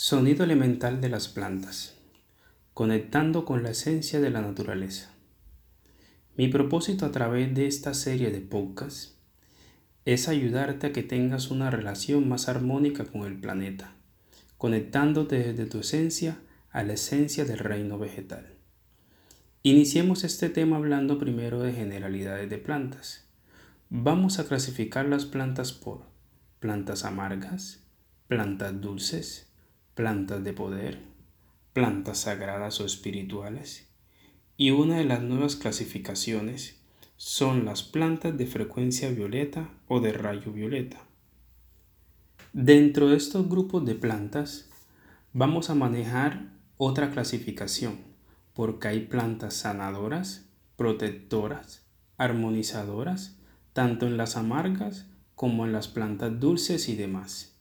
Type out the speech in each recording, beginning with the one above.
Sonido elemental de las plantas, conectando con la esencia de la naturaleza. Mi propósito a través de esta serie de podcasts es ayudarte a que tengas una relación más armónica con el planeta, conectándote desde tu esencia a la esencia del reino vegetal. Iniciemos este tema hablando primero de generalidades de plantas. Vamos a clasificar las plantas por plantas amargas, plantas dulces, plantas de poder, plantas sagradas o espirituales, y una de las nuevas clasificaciones son las plantas de frecuencia violeta o de rayo violeta. Dentro de estos grupos de plantas vamos a manejar otra clasificación, porque hay plantas sanadoras, protectoras, armonizadoras, tanto en las amargas como en las plantas dulces y demás.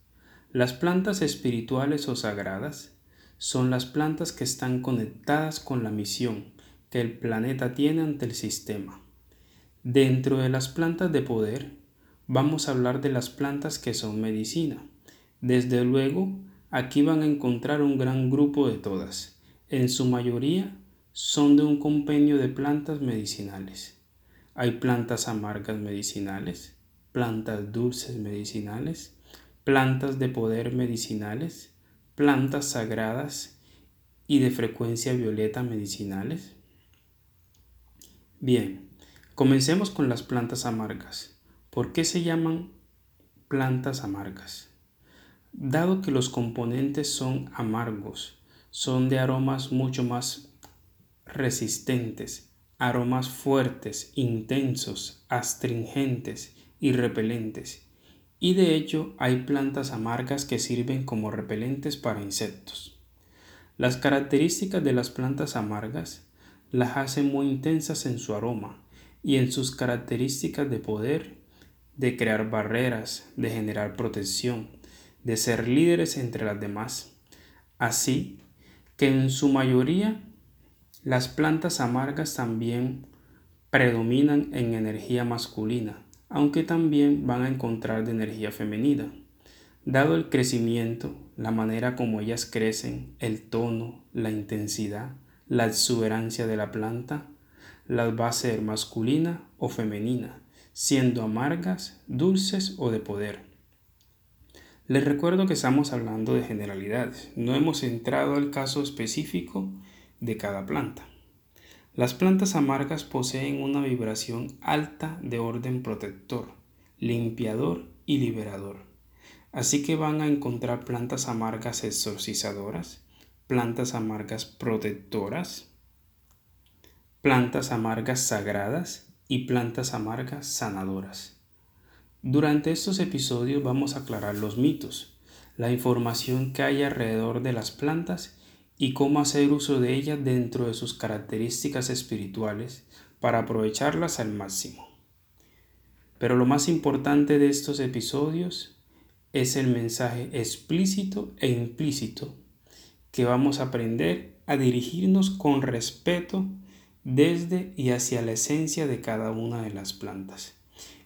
Las plantas espirituales o sagradas son las plantas que están conectadas con la misión que el planeta tiene ante el sistema. Dentro de las plantas de poder, vamos a hablar de las plantas que son medicina. Desde luego, aquí van a encontrar un gran grupo de todas. En su mayoría son de un compendio de plantas medicinales. Hay plantas amargas medicinales, plantas dulces medicinales, plantas de poder medicinales, plantas sagradas y de frecuencia violeta medicinales? Bien, comencemos con las plantas amargas. ¿Por qué se llaman plantas amargas? Dado que los componentes son amargos, son de aromas mucho más resistentes, aromas fuertes, intensos, astringentes y repelentes, y de hecho hay plantas amargas que sirven como repelentes para insectos. Las características de las plantas amargas las hacen muy intensas en su aroma y en sus características de poder, de crear barreras, de generar protección, de ser líderes entre las demás. Así que en su mayoría las plantas amargas también predominan en energía masculina aunque también van a encontrar de energía femenina. Dado el crecimiento, la manera como ellas crecen, el tono, la intensidad, la exuberancia de la planta, las va a ser masculina o femenina, siendo amargas, dulces o de poder. Les recuerdo que estamos hablando de generalidades, no hemos entrado al caso específico de cada planta. Las plantas amargas poseen una vibración alta de orden protector, limpiador y liberador. Así que van a encontrar plantas amargas exorcizadoras, plantas amargas protectoras, plantas amargas sagradas y plantas amargas sanadoras. Durante estos episodios vamos a aclarar los mitos, la información que hay alrededor de las plantas y cómo hacer uso de ellas dentro de sus características espirituales para aprovecharlas al máximo. Pero lo más importante de estos episodios es el mensaje explícito e implícito que vamos a aprender a dirigirnos con respeto desde y hacia la esencia de cada una de las plantas.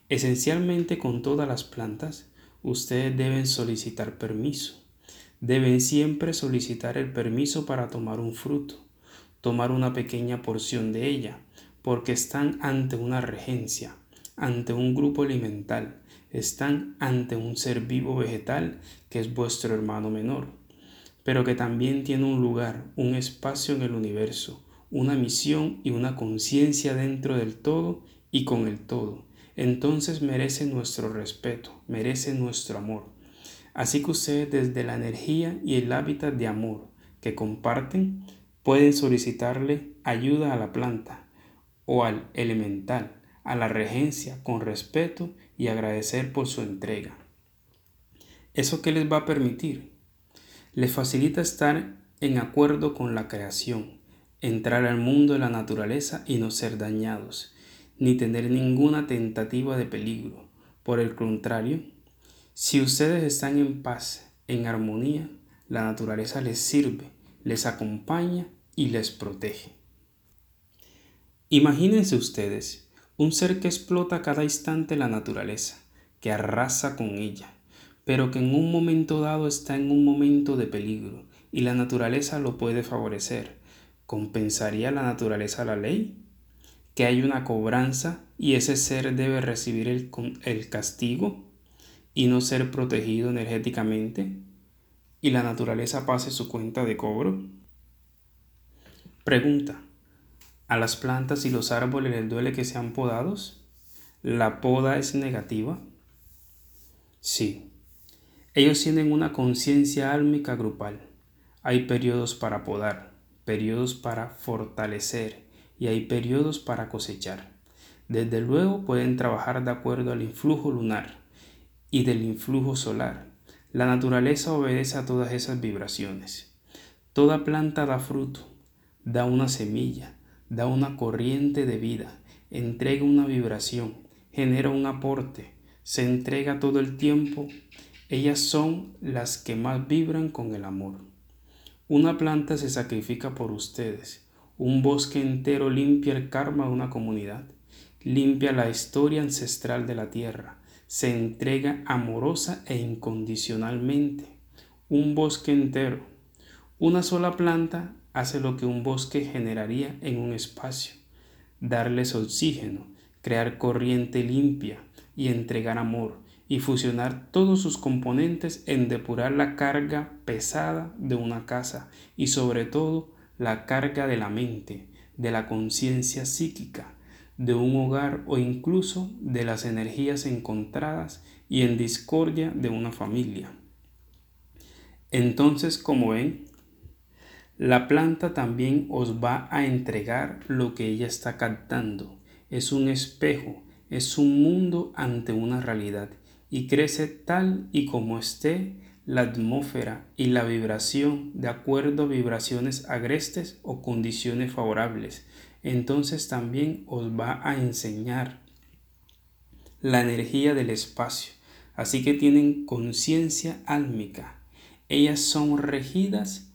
Esencialmente con todas las plantas, ustedes deben solicitar permiso deben siempre solicitar el permiso para tomar un fruto, tomar una pequeña porción de ella, porque están ante una regencia, ante un grupo elemental, están ante un ser vivo vegetal que es vuestro hermano menor, pero que también tiene un lugar, un espacio en el universo, una misión y una conciencia dentro del todo y con el todo. Entonces merece nuestro respeto, merece nuestro amor, Así que ustedes desde la energía y el hábitat de amor que comparten pueden solicitarle ayuda a la planta o al elemental, a la regencia con respeto y agradecer por su entrega. ¿Eso qué les va a permitir? Les facilita estar en acuerdo con la creación, entrar al mundo de la naturaleza y no ser dañados, ni tener ninguna tentativa de peligro. Por el contrario, si ustedes están en paz, en armonía, la naturaleza les sirve, les acompaña y les protege. Imagínense ustedes un ser que explota cada instante la naturaleza, que arrasa con ella, pero que en un momento dado está en un momento de peligro y la naturaleza lo puede favorecer. ¿Compensaría la naturaleza la ley? Que hay una cobranza y ese ser debe recibir el, el castigo y no ser protegido energéticamente y la naturaleza pase su cuenta de cobro? Pregunta. ¿A las plantas y los árboles les duele que sean podados? ¿La poda es negativa? Sí. Ellos tienen una conciencia álmica grupal. Hay periodos para podar, periodos para fortalecer y hay periodos para cosechar. Desde luego pueden trabajar de acuerdo al influjo lunar y del influjo solar. La naturaleza obedece a todas esas vibraciones. Toda planta da fruto, da una semilla, da una corriente de vida, entrega una vibración, genera un aporte, se entrega todo el tiempo. Ellas son las que más vibran con el amor. Una planta se sacrifica por ustedes. Un bosque entero limpia el karma de una comunidad, limpia la historia ancestral de la tierra, se entrega amorosa e incondicionalmente. Un bosque entero. Una sola planta hace lo que un bosque generaría en un espacio. Darles oxígeno, crear corriente limpia y entregar amor y fusionar todos sus componentes en depurar la carga pesada de una casa y sobre todo la carga de la mente, de la conciencia psíquica, de un hogar o incluso de las energías encontradas y en discordia de una familia. Entonces, como ven, la planta también os va a entregar lo que ella está captando. Es un espejo, es un mundo ante una realidad y crece tal y como esté la atmósfera y la vibración de acuerdo a vibraciones agrestes o condiciones favorables. Entonces también os va a enseñar la energía del espacio. Así que tienen conciencia álmica. Ellas son regidas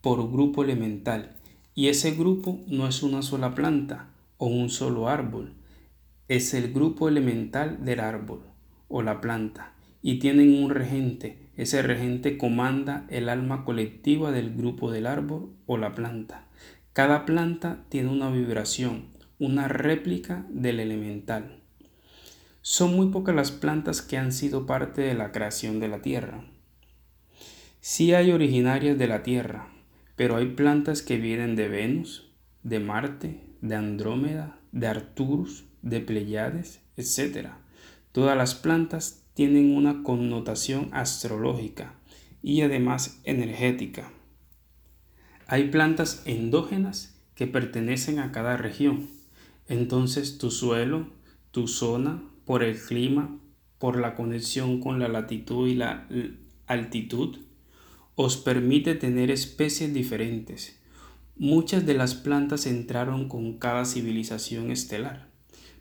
por grupo elemental y ese grupo no es una sola planta o un solo árbol, es el grupo elemental del árbol o la planta y tienen un regente. Ese regente comanda el alma colectiva del grupo del árbol o la planta. Cada planta tiene una vibración, una réplica del elemental. Son muy pocas las plantas que han sido parte de la creación de la Tierra. Sí hay originarias de la Tierra, pero hay plantas que vienen de Venus, de Marte, de Andrómeda, de Arturus, de Pleiades, etc. Todas las plantas tienen una connotación astrológica y además energética. Hay plantas endógenas que pertenecen a cada región. Entonces tu suelo, tu zona, por el clima, por la conexión con la latitud y la altitud, os permite tener especies diferentes. Muchas de las plantas entraron con cada civilización estelar,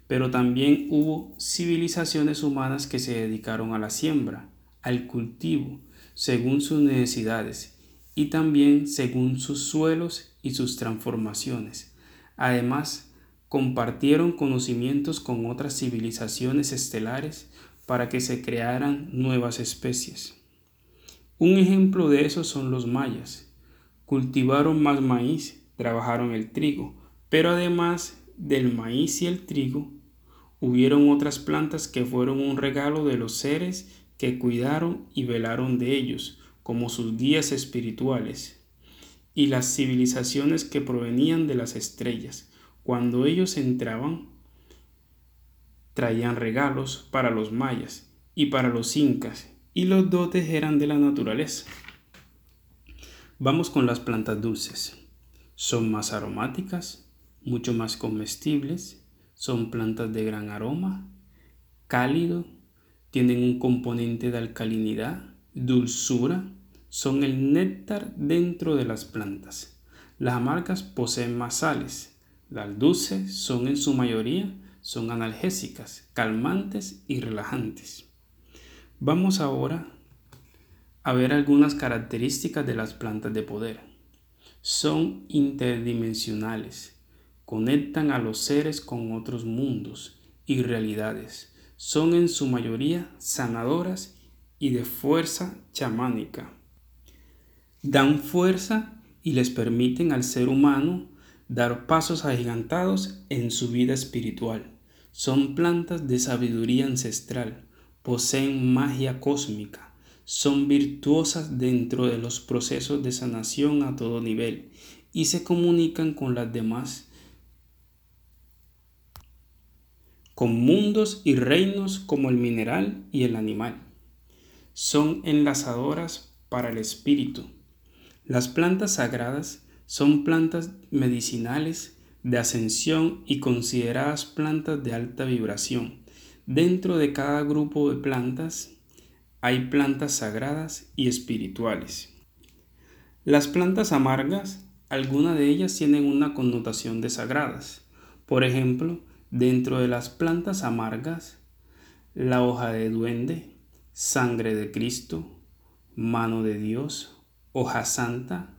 pero también hubo civilizaciones humanas que se dedicaron a la siembra, al cultivo, según sus necesidades y también según sus suelos y sus transformaciones. Además, compartieron conocimientos con otras civilizaciones estelares para que se crearan nuevas especies. Un ejemplo de eso son los mayas. Cultivaron más maíz, trabajaron el trigo, pero además del maíz y el trigo, hubieron otras plantas que fueron un regalo de los seres que cuidaron y velaron de ellos, como sus guías espirituales, y las civilizaciones que provenían de las estrellas. Cuando ellos entraban, traían regalos para los mayas y para los incas y los dotes eran de la naturaleza. Vamos con las plantas dulces. Son más aromáticas, mucho más comestibles, son plantas de gran aroma, cálido, tienen un componente de alcalinidad, dulzura, son el néctar dentro de las plantas. Las amargas poseen más sales, las dulces son en su mayoría son analgésicas, calmantes y relajantes. Vamos ahora a ver algunas características de las plantas de poder. Son interdimensionales, conectan a los seres con otros mundos y realidades. Son en su mayoría sanadoras y de fuerza chamánica. Dan fuerza y les permiten al ser humano dar pasos agigantados en su vida espiritual. Son plantas de sabiduría ancestral, poseen magia cósmica, son virtuosas dentro de los procesos de sanación a todo nivel y se comunican con las demás con mundos y reinos como el mineral y el animal. Son enlazadoras para el espíritu. Las plantas sagradas son plantas medicinales de ascensión y consideradas plantas de alta vibración. Dentro de cada grupo de plantas hay plantas sagradas y espirituales. Las plantas amargas, algunas de ellas tienen una connotación de sagradas. Por ejemplo, dentro de las plantas amargas, la hoja de duende, sangre de Cristo, mano de Dios, hoja santa,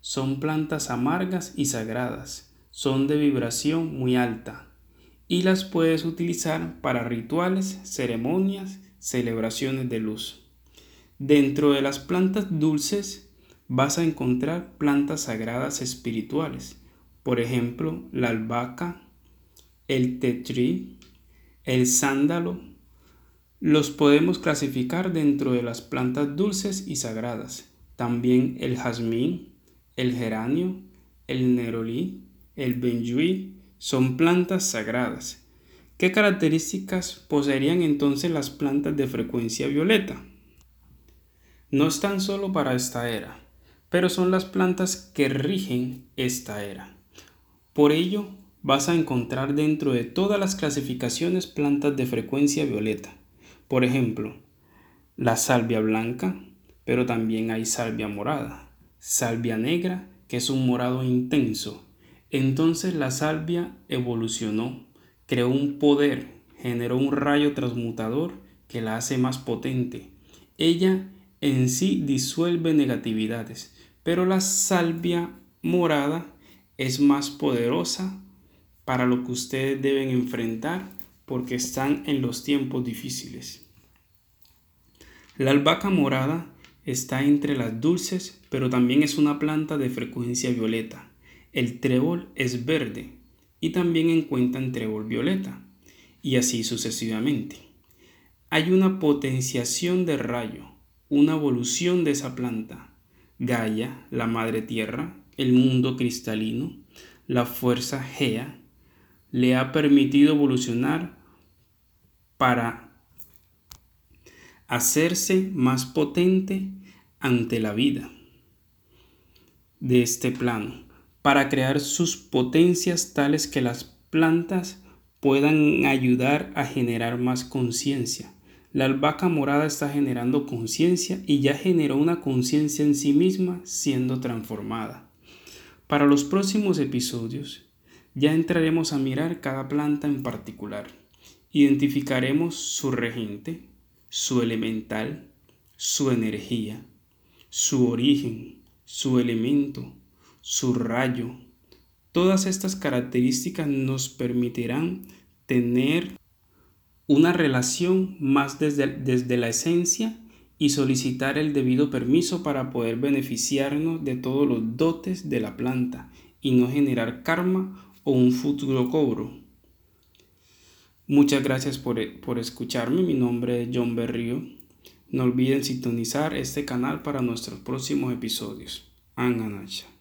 son plantas amargas y sagradas, son de vibración muy alta y las puedes utilizar para rituales, ceremonias, celebraciones de luz. Dentro de las plantas dulces vas a encontrar plantas sagradas espirituales, por ejemplo, la albahaca, el tetri, el sándalo. Los podemos clasificar dentro de las plantas dulces y sagradas. También el jazmín, el geranio, el nerolí, el benjuí son plantas sagradas. ¿Qué características poseerían entonces las plantas de frecuencia violeta? No están solo para esta era, pero son las plantas que rigen esta era. Por ello, vas a encontrar dentro de todas las clasificaciones plantas de frecuencia violeta. Por ejemplo, la salvia blanca, pero también hay salvia morada, salvia negra, que es un morado intenso. Entonces la salvia evolucionó, creó un poder, generó un rayo transmutador que la hace más potente. Ella en sí disuelve negatividades, pero la salvia morada es más poderosa para lo que ustedes deben enfrentar porque están en los tiempos difíciles. La albahaca morada Está entre las dulces, pero también es una planta de frecuencia violeta. El trébol es verde y también encuentran trébol violeta, y así sucesivamente. Hay una potenciación de rayo, una evolución de esa planta. Gaia, la madre tierra, el mundo cristalino, la fuerza Gea, le ha permitido evolucionar para hacerse más potente ante la vida de este plano, para crear sus potencias tales que las plantas puedan ayudar a generar más conciencia. La albahaca morada está generando conciencia y ya generó una conciencia en sí misma siendo transformada. Para los próximos episodios ya entraremos a mirar cada planta en particular. Identificaremos su regente, su elemental, su energía, su origen, su elemento, su rayo. Todas estas características nos permitirán tener una relación más desde, desde la esencia y solicitar el debido permiso para poder beneficiarnos de todos los dotes de la planta y no generar karma o un futuro cobro. Muchas gracias por, por escucharme. Mi nombre es John Berrío. No olviden sintonizar este canal para nuestros próximos episodios. Anganacha.